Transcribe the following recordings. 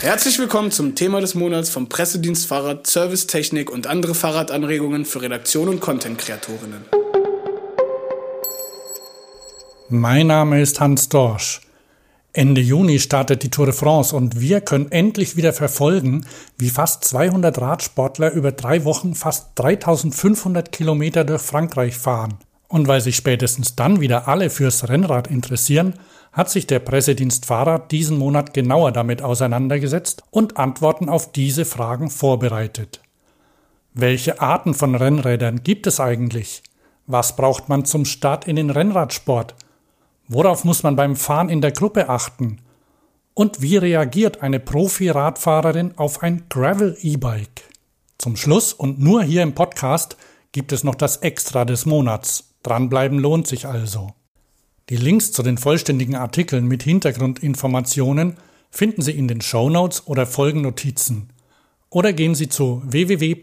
Herzlich willkommen zum Thema des Monats vom Pressedienst Fahrrad, Servicetechnik und andere Fahrradanregungen für Redaktion und Content-Kreatorinnen. Mein Name ist Hans Dorsch. Ende Juni startet die Tour de France und wir können endlich wieder verfolgen, wie fast 200 Radsportler über drei Wochen fast 3500 Kilometer durch Frankreich fahren. Und weil sich spätestens dann wieder alle fürs Rennrad interessieren, hat sich der Pressedienst Fahrrad diesen Monat genauer damit auseinandergesetzt und Antworten auf diese Fragen vorbereitet. Welche Arten von Rennrädern gibt es eigentlich? Was braucht man zum Start in den Rennradsport? Worauf muss man beim Fahren in der Gruppe achten? Und wie reagiert eine Profi-Radfahrerin auf ein Gravel-E-Bike? Zum Schluss und nur hier im Podcast gibt es noch das Extra des Monats. Dranbleiben lohnt sich also. Die Links zu den vollständigen Artikeln mit Hintergrundinformationen finden Sie in den Show Notes oder Folgennotizen. Oder gehen Sie zu www.pd-f.de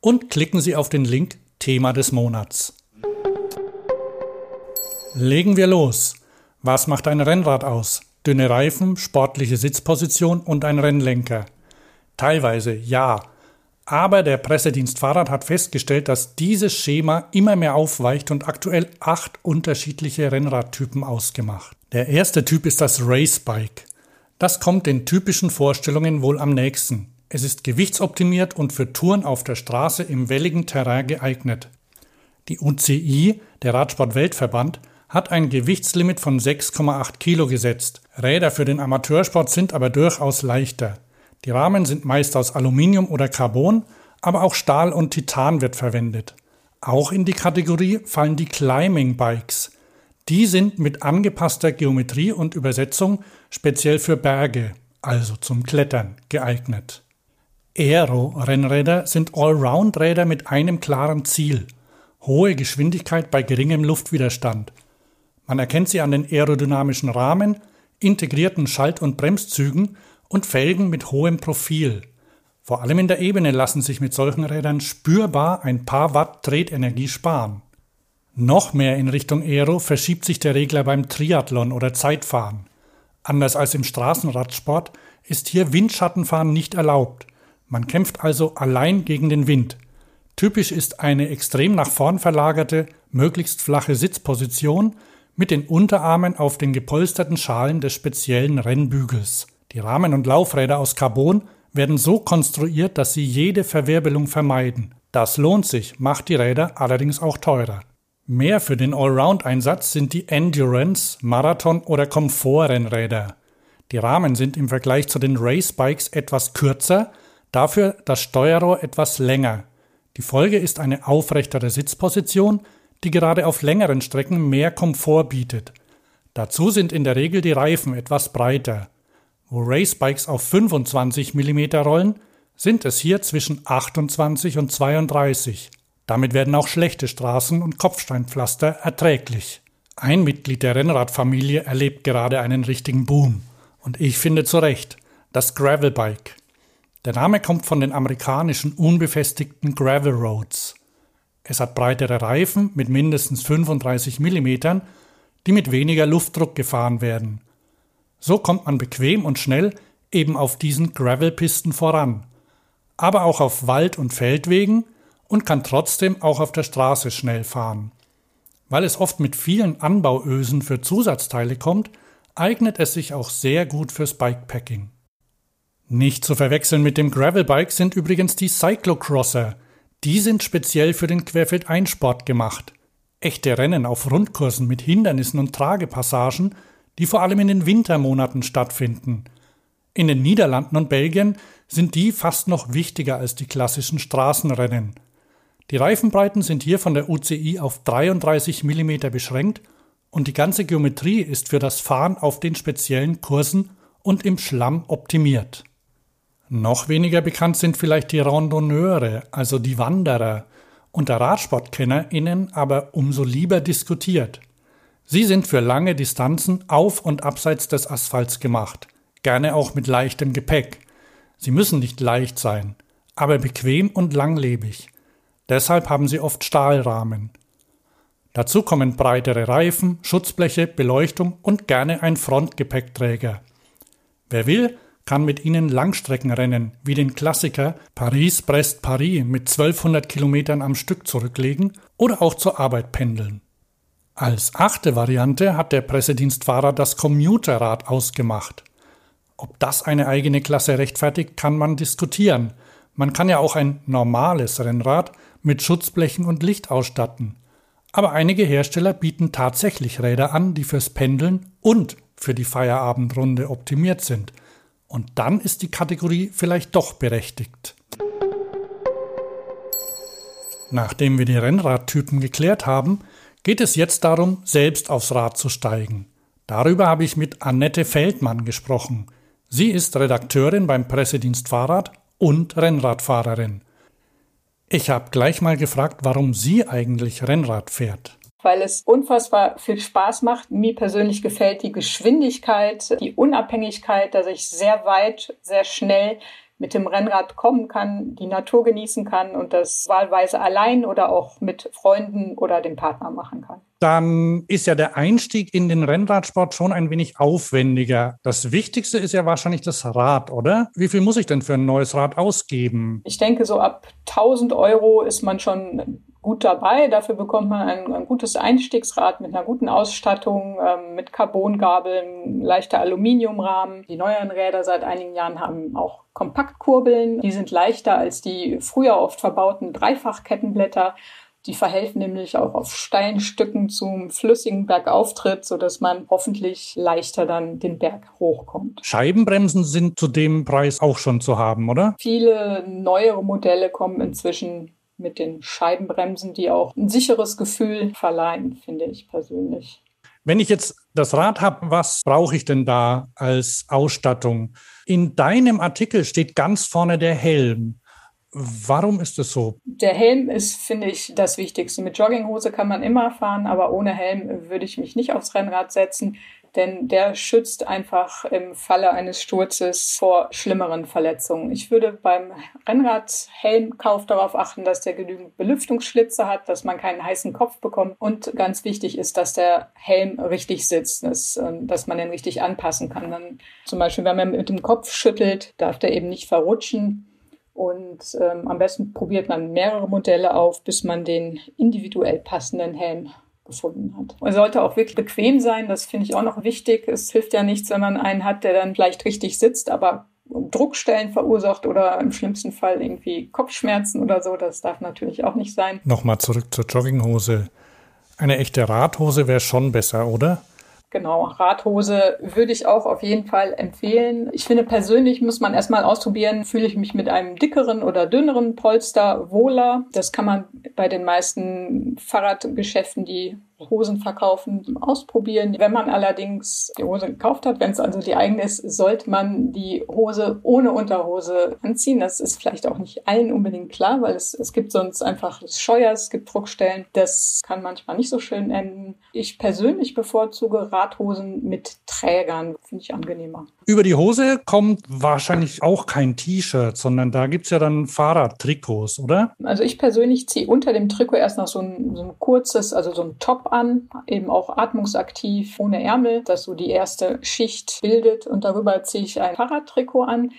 und klicken Sie auf den Link Thema des Monats. Legen wir los. Was macht ein Rennrad aus? Dünne Reifen, sportliche Sitzposition und ein Rennlenker. Teilweise ja. Aber der Pressedienst Fahrrad hat festgestellt, dass dieses Schema immer mehr aufweicht und aktuell acht unterschiedliche Rennradtypen ausgemacht. Der erste Typ ist das Racebike. Das kommt den typischen Vorstellungen wohl am nächsten. Es ist gewichtsoptimiert und für Touren auf der Straße im welligen Terrain geeignet. Die UCI, der Radsport-Weltverband, hat ein Gewichtslimit von 6,8 Kilo gesetzt. Räder für den Amateursport sind aber durchaus leichter. Die Rahmen sind meist aus Aluminium oder Carbon, aber auch Stahl und Titan wird verwendet. Auch in die Kategorie fallen die Climbing Bikes. Die sind mit angepasster Geometrie und Übersetzung speziell für Berge, also zum Klettern, geeignet. Aero-Rennräder sind Allround-Räder mit einem klaren Ziel. Hohe Geschwindigkeit bei geringem Luftwiderstand. Man erkennt sie an den aerodynamischen Rahmen, integrierten Schalt- und Bremszügen und Felgen mit hohem Profil. Vor allem in der Ebene lassen sich mit solchen Rädern spürbar ein paar Watt Tretenergie sparen. Noch mehr in Richtung Aero verschiebt sich der Regler beim Triathlon oder Zeitfahren. Anders als im Straßenradsport ist hier Windschattenfahren nicht erlaubt. Man kämpft also allein gegen den Wind. Typisch ist eine extrem nach vorn verlagerte, möglichst flache Sitzposition mit den Unterarmen auf den gepolsterten Schalen des speziellen Rennbügels. Die Rahmen und Laufräder aus Carbon werden so konstruiert, dass sie jede Verwirbelung vermeiden. Das lohnt sich, macht die Räder allerdings auch teurer. Mehr für den Allround-Einsatz sind die Endurance, Marathon oder Komfort-Rennräder. Die Rahmen sind im Vergleich zu den Racebikes etwas kürzer, dafür das Steuerrohr etwas länger. Die Folge ist eine aufrechtere Sitzposition, die gerade auf längeren Strecken mehr Komfort bietet. Dazu sind in der Regel die Reifen etwas breiter. Wo Racebikes auf 25 mm rollen, sind es hier zwischen 28 und 32. Damit werden auch schlechte Straßen und Kopfsteinpflaster erträglich. Ein Mitglied der Rennradfamilie erlebt gerade einen richtigen Boom. Und ich finde zu Recht, das Gravelbike. Der Name kommt von den amerikanischen unbefestigten Gravel Roads. Es hat breitere Reifen mit mindestens 35 mm, die mit weniger Luftdruck gefahren werden. So kommt man bequem und schnell eben auf diesen Gravelpisten voran, aber auch auf Wald- und Feldwegen und kann trotzdem auch auf der Straße schnell fahren. Weil es oft mit vielen Anbauösen für Zusatzteile kommt, eignet es sich auch sehr gut fürs Bikepacking. Nicht zu verwechseln mit dem Gravelbike sind übrigens die Cyclocrosser, die sind speziell für den Querfeldeinsport gemacht. Echte Rennen auf Rundkursen mit Hindernissen und Tragepassagen, die vor allem in den Wintermonaten stattfinden. In den Niederlanden und Belgien sind die fast noch wichtiger als die klassischen Straßenrennen. Die Reifenbreiten sind hier von der UCI auf 33 mm beschränkt und die ganze Geometrie ist für das Fahren auf den speziellen Kursen und im Schlamm optimiert. Noch weniger bekannt sind vielleicht die Randonneure, also die Wanderer, unter RadsportkennerInnen aber umso lieber diskutiert. Sie sind für lange Distanzen auf und abseits des Asphalts gemacht, gerne auch mit leichtem Gepäck. Sie müssen nicht leicht sein, aber bequem und langlebig. Deshalb haben sie oft Stahlrahmen. Dazu kommen breitere Reifen, Schutzbleche, Beleuchtung und gerne ein Frontgepäckträger. Wer will, kann mit ihnen Langstreckenrennen wie den Klassiker Paris-Brest-Paris mit 1200 Kilometern am Stück zurücklegen oder auch zur Arbeit pendeln. Als achte Variante hat der Pressedienstfahrer das Commuterrad ausgemacht. Ob das eine eigene Klasse rechtfertigt, kann man diskutieren. Man kann ja auch ein normales Rennrad mit Schutzblechen und Licht ausstatten. Aber einige Hersteller bieten tatsächlich Räder an, die fürs Pendeln und für die Feierabendrunde optimiert sind. Und dann ist die Kategorie vielleicht doch berechtigt. Nachdem wir die Rennradtypen geklärt haben, geht es jetzt darum, selbst aufs Rad zu steigen. Darüber habe ich mit Annette Feldmann gesprochen. Sie ist Redakteurin beim Pressedienst Fahrrad und Rennradfahrerin. Ich habe gleich mal gefragt, warum sie eigentlich Rennrad fährt. Weil es unfassbar viel Spaß macht. Mir persönlich gefällt die Geschwindigkeit, die Unabhängigkeit, dass ich sehr weit, sehr schnell mit dem Rennrad kommen kann, die Natur genießen kann und das wahlweise allein oder auch mit Freunden oder dem Partner machen kann. Dann ist ja der Einstieg in den Rennradsport schon ein wenig aufwendiger. Das Wichtigste ist ja wahrscheinlich das Rad, oder? Wie viel muss ich denn für ein neues Rad ausgeben? Ich denke, so ab 1000 Euro ist man schon gut dabei. Dafür bekommt man ein, ein gutes Einstiegsrad mit einer guten Ausstattung, ähm, mit Carbongabeln, leichter Aluminiumrahmen. Die neueren Räder seit einigen Jahren haben auch Kompaktkurbeln. Die sind leichter als die früher oft verbauten Dreifachkettenblätter. Die verhelfen nämlich auch auf steilen Stücken zum flüssigen Bergauftritt, sodass man hoffentlich leichter dann den Berg hochkommt. Scheibenbremsen sind zu dem Preis auch schon zu haben, oder? Viele neuere Modelle kommen inzwischen mit den Scheibenbremsen, die auch ein sicheres Gefühl verleihen, finde ich persönlich. Wenn ich jetzt das Rad habe, was brauche ich denn da als Ausstattung? In deinem Artikel steht ganz vorne der Helm. Warum ist es so? Der Helm ist, finde ich, das Wichtigste. Mit Jogginghose kann man immer fahren, aber ohne Helm würde ich mich nicht aufs Rennrad setzen denn der schützt einfach im Falle eines Sturzes vor schlimmeren Verletzungen. Ich würde beim Rennradhelmkauf darauf achten, dass der genügend Belüftungsschlitze hat, dass man keinen heißen Kopf bekommt und ganz wichtig ist, dass der Helm richtig sitzt, dass, ähm, dass man den richtig anpassen kann. Dann zum Beispiel, wenn man mit dem Kopf schüttelt, darf der eben nicht verrutschen. Und ähm, am besten probiert man mehrere Modelle auf, bis man den individuell passenden Helm gefunden hat. Er sollte auch wirklich bequem sein, das finde ich auch noch wichtig. Es hilft ja nichts, wenn man einen hat, der dann vielleicht richtig sitzt, aber Druckstellen verursacht oder im schlimmsten Fall irgendwie Kopfschmerzen oder so. Das darf natürlich auch nicht sein. Nochmal zurück zur Jogginghose. Eine echte Radhose wäre schon besser, oder? Genau, Radhose würde ich auch auf jeden Fall empfehlen. Ich finde persönlich muss man erstmal ausprobieren, fühle ich mich mit einem dickeren oder dünneren Polster wohler. Das kann man bei den meisten Fahrradgeschäften, die Hosen verkaufen, ausprobieren. Wenn man allerdings die Hose gekauft hat, wenn es also die eigene ist, sollte man die Hose ohne Unterhose anziehen. Das ist vielleicht auch nicht allen unbedingt klar, weil es, es gibt sonst einfach Scheuer, es gibt Druckstellen. Das kann manchmal nicht so schön enden. Ich persönlich bevorzuge Radhosen mit Trägern, finde ich angenehmer. Über die Hose kommt wahrscheinlich auch kein T-Shirt, sondern da gibt es ja dann Fahrradtrikots, oder? Also ich persönlich ziehe unter dem Trikot erst noch so ein, so ein kurzes, also so ein Top an, eben auch atmungsaktiv, ohne Ärmel, das so die erste Schicht bildet. Und darüber ziehe ich ein Fahrradtrikot an.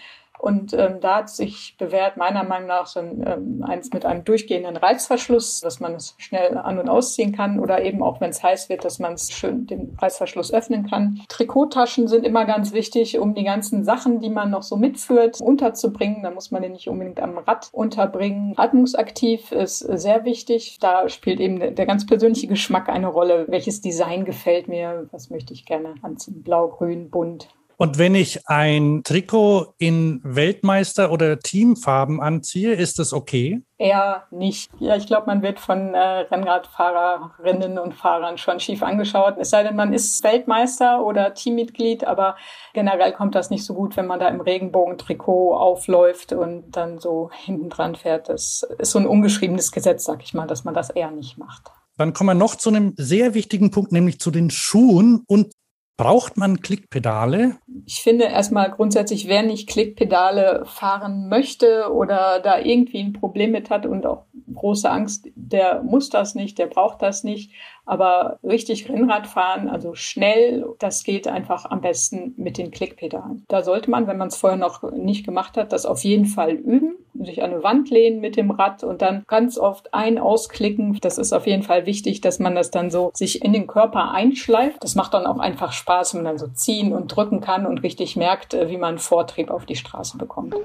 Und ähm, da hat sich bewährt, meiner Meinung nach, so ein, ähm, eins mit einem durchgehenden Reißverschluss, dass man es schnell an- und ausziehen kann oder eben auch, wenn es heiß wird, dass man es schön den Reißverschluss öffnen kann. Trikottaschen sind immer ganz wichtig, um die ganzen Sachen, die man noch so mitführt, unterzubringen. Da muss man den nicht unbedingt am Rad unterbringen. Atmungsaktiv ist sehr wichtig. Da spielt eben der, ganz persönliche Geschmack eine Rolle. Welches Design gefällt mir? Was möchte ich gerne anziehen? Blau, grün, bunt. Und wenn ich ein Trikot in Weltmeister- oder Teamfarben anziehe, ist das okay? Eher nicht. Ja, ich glaube, man wird von äh, Rennradfahrerinnen und Fahrern schon schief angeschaut. Es sei denn, man ist Weltmeister oder Teammitglied, aber generell kommt das nicht so gut, wenn man da im Regenbogentrikot aufläuft und dann so hinten dran fährt. Das ist so ein ungeschriebenes Gesetz, sag ich mal, dass man das eher nicht macht. Dann kommen wir noch zu einem sehr wichtigen Punkt, nämlich zu den Schuhen und Braucht man Klickpedale? Ich finde erstmal grundsätzlich, wer nicht Klickpedale fahren möchte oder da irgendwie ein Problem mit hat und auch große Angst, der muss das nicht, der braucht das nicht. Aber richtig Rennrad fahren, also schnell, das geht einfach am besten mit den Klickpedalen. Da sollte man, wenn man es vorher noch nicht gemacht hat, das auf jeden Fall üben, sich an eine Wand lehnen mit dem Rad und dann ganz oft ein ausklicken. Das ist auf jeden Fall wichtig, dass man das dann so sich in den Körper einschleift. Das macht dann auch einfach Spaß, wenn man dann so ziehen und drücken kann und richtig merkt, äh, wie man Vortrieb auf die Straße bekommt.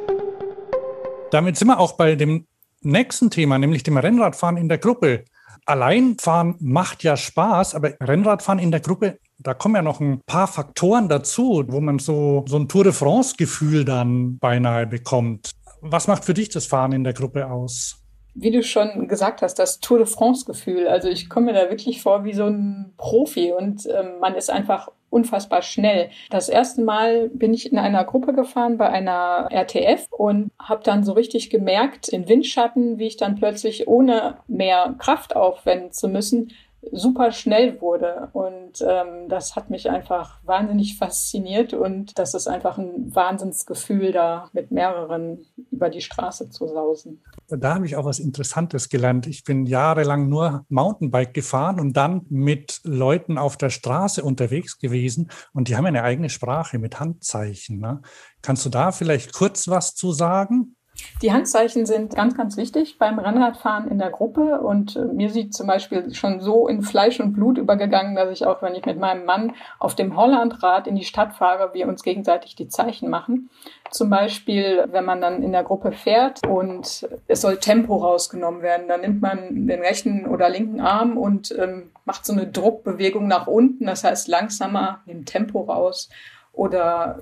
Damit sind wir auch bei dem nächsten Thema, nämlich dem Rennradfahren in der Gruppe. Alleinfahren macht ja Spaß, aber Rennradfahren in der Gruppe, da kommen ja noch ein paar Faktoren dazu, wo man so, so ein Tour de France-Gefühl dann beinahe bekommt. Was macht für dich das Fahren in der Gruppe aus? wie du schon gesagt hast, das Tour de France-Gefühl. Also ich komme mir da wirklich vor wie so ein Profi und ähm, man ist einfach unfassbar schnell. Das erste Mal bin ich in einer Gruppe gefahren bei einer RTF und habe dann so richtig gemerkt in Windschatten, wie ich dann plötzlich ohne mehr Kraft aufwenden zu müssen super schnell wurde. Und ähm, das hat mich einfach wahnsinnig fasziniert und das ist einfach ein Wahnsinnsgefühl, da mit mehreren über die Straße zu sausen. Da habe ich auch was Interessantes gelernt. Ich bin jahrelang nur Mountainbike gefahren und dann mit Leuten auf der Straße unterwegs gewesen und die haben eine eigene Sprache mit Handzeichen. Ne? Kannst du da vielleicht kurz was zu sagen? Die Handzeichen sind ganz, ganz wichtig beim Rennradfahren in der Gruppe und äh, mir sieht zum Beispiel schon so in Fleisch und Blut übergegangen, dass ich auch, wenn ich mit meinem Mann auf dem Hollandrad in die Stadt fahre, wir uns gegenseitig die Zeichen machen. Zum Beispiel, wenn man dann in der Gruppe fährt und es soll Tempo rausgenommen werden, dann nimmt man den rechten oder linken Arm und ähm, macht so eine Druckbewegung nach unten, das heißt langsamer, nimmt Tempo raus. Oder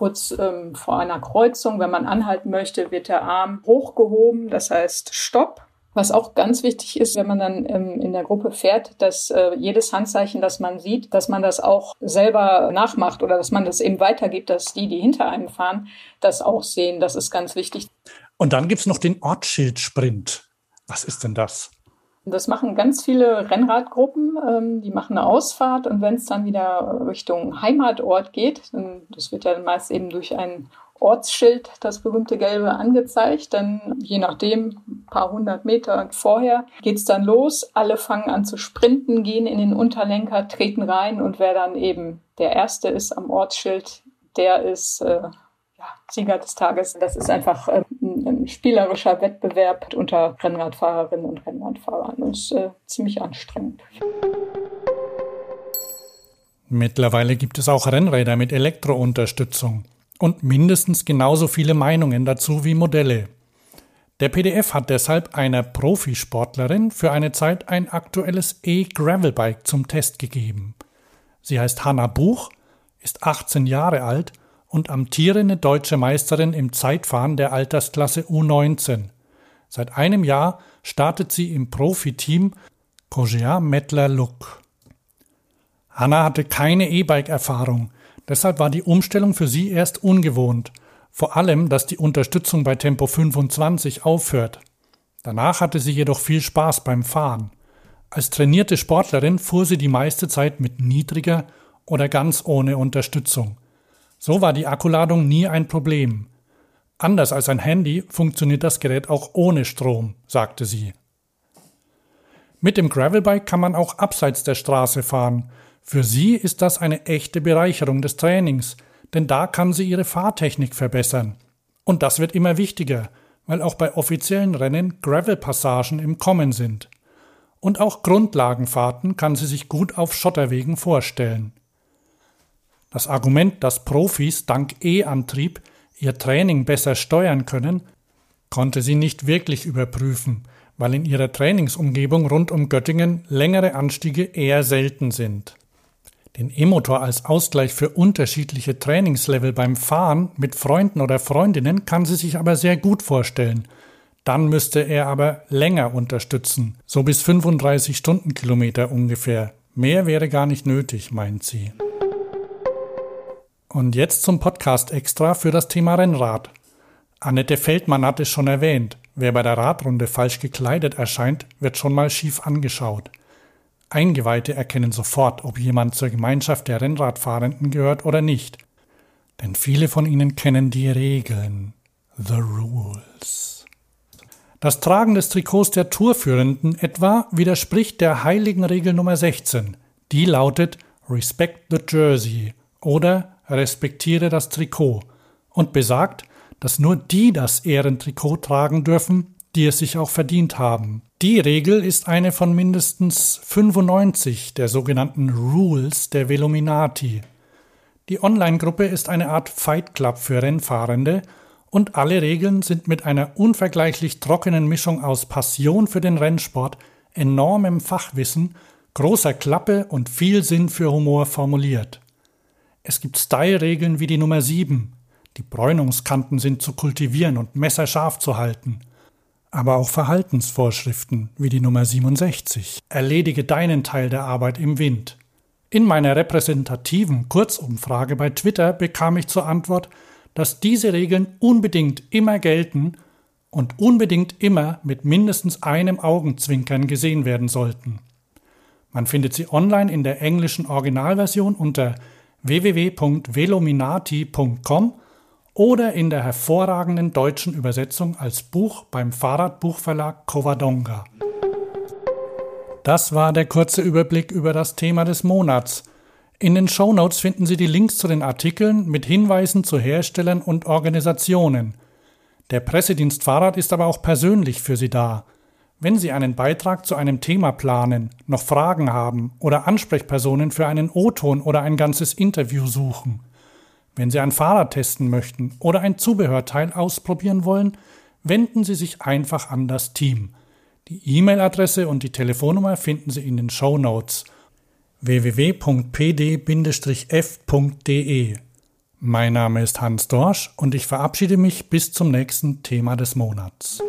kurz ähm, vor einer Kreuzung, wenn man anhalten möchte, wird der Arm hochgehoben, das heißt Stopp. Was auch ganz wichtig ist, wenn man dann ähm, in der Gruppe fährt, dass äh, jedes Handzeichen, das man sieht, dass man das auch selber nachmacht oder dass man das eben weitergibt, dass die, die hinter einem fahren, das auch sehen. Das ist ganz wichtig. Und dann gibt es noch den Ortsschild-Sprint. Was ist denn das? Das machen ganz viele Rennradgruppen. Ähm, die machen eine Ausfahrt und wenn es dann wieder Richtung Heimatort geht, das wird ja meist eben durch ein Ortsschild, das berühmte gelbe, angezeigt. Dann je nachdem, ein paar hundert Meter vorher, geht's dann los. Alle fangen an zu sprinten, gehen in den Unterlenker, treten rein und wer dann eben der Erste ist am Ortsschild, der ist äh, Sieger des Tages. Das ist einfach äh, ein, spielerischer Wettbewerb unter Rennradfahrerinnen und Rennradfahrern. Das ist äh, ziemlich anstrengend. Mittlerweile gibt es auch Rennräder mit Elektrounterstützung und mindestens genauso viele Meinungen dazu wie Modelle. Der PDF hat deshalb einer Profisportlerin für eine Zeit ein aktuelles E-Gravelbike zum Test gegeben. Sie heißt Hanna Buch, ist 18 Jahre alt und amtierende deutsche Meisterin im Zeitfahren der Altersklasse U19. Seit einem Jahr startet sie im Profiteam Kogea Mettler Look. Hanna hatte keine E-Bike-Erfahrung, deshalb war die Umstellung für sie erst ungewohnt, vor allem, dass die Unterstützung bei Tempo 25 aufhört. Danach hatte sie jedoch viel Spaß beim Fahren. Als trainierte Sportlerin fuhr sie die meiste Zeit mit niedriger oder ganz ohne Unterstützung. So war die Akkuladung nie ein Problem. Anders als ein Handy funktioniert das Gerät auch ohne Strom, sagte sie. Mit dem Gravelbike kann man auch abseits der Straße fahren. Für sie ist das eine echte Bereicherung des Trainings, denn da kann sie ihre Fahrtechnik verbessern. Und das wird immer wichtiger, weil auch bei offiziellen Rennen Gravelpassagen im Kommen sind. Und auch Grundlagenfahrten kann sie sich gut auf Schotterwegen vorstellen. Das Argument, dass Profis dank E-Antrieb ihr Training besser steuern können, konnte sie nicht wirklich überprüfen, weil in ihrer Trainingsumgebung rund um Göttingen längere Anstiege eher selten sind. Den E-Motor als Ausgleich für unterschiedliche Trainingslevel beim Fahren mit Freunden oder Freundinnen kann sie sich aber sehr gut vorstellen. Dann müsste er aber länger unterstützen, so bis 35 Stundenkilometer ungefähr. Mehr wäre gar nicht nötig, meint sie. Und jetzt zum Podcast extra für das Thema Rennrad. Annette Feldmann hat es schon erwähnt. Wer bei der Radrunde falsch gekleidet erscheint, wird schon mal schief angeschaut. Eingeweihte erkennen sofort, ob jemand zur Gemeinschaft der Rennradfahrenden gehört oder nicht. Denn viele von ihnen kennen die Regeln. The Rules. Das Tragen des Trikots der Tourführenden etwa widerspricht der heiligen Regel Nummer 16. Die lautet Respect the Jersey oder Respektiere das Trikot und besagt, dass nur die das Ehrentrikot tragen dürfen, die es sich auch verdient haben. Die Regel ist eine von mindestens 95 der sogenannten Rules der Velominati. Die Online-Gruppe ist eine Art Fight Club für Rennfahrende und alle Regeln sind mit einer unvergleichlich trockenen Mischung aus Passion für den Rennsport, enormem Fachwissen, großer Klappe und viel Sinn für Humor formuliert. Es gibt Style-Regeln wie die Nummer 7. Die Bräunungskanten sind zu kultivieren und messerscharf zu halten. Aber auch Verhaltensvorschriften wie die Nummer 67. Erledige deinen Teil der Arbeit im Wind. In meiner repräsentativen Kurzumfrage bei Twitter bekam ich zur Antwort, dass diese Regeln unbedingt immer gelten und unbedingt immer mit mindestens einem Augenzwinkern gesehen werden sollten. Man findet sie online in der englischen Originalversion unter www.velominati.com oder in der hervorragenden deutschen Übersetzung als Buch beim Fahrradbuchverlag Covadonga. Das war der kurze Überblick über das Thema des Monats. In den Show Notes finden Sie die Links zu den Artikeln mit Hinweisen zu Herstellern und Organisationen. Der Pressedienst Fahrrad ist aber auch persönlich für Sie da. Wenn Sie einen Beitrag zu einem Thema planen, noch Fragen haben oder Ansprechpersonen für einen O-Ton oder ein ganzes Interview suchen. Wenn Sie ein Fahrrad testen möchten oder ein Zubehörteil ausprobieren wollen, wenden Sie sich einfach an das Team. Die E-Mail-Adresse und die Telefonnummer finden Sie in den Show Notes www.pd-f.de. Mein Name ist Hans Dorsch und ich verabschiede mich bis zum nächsten Thema des Monats.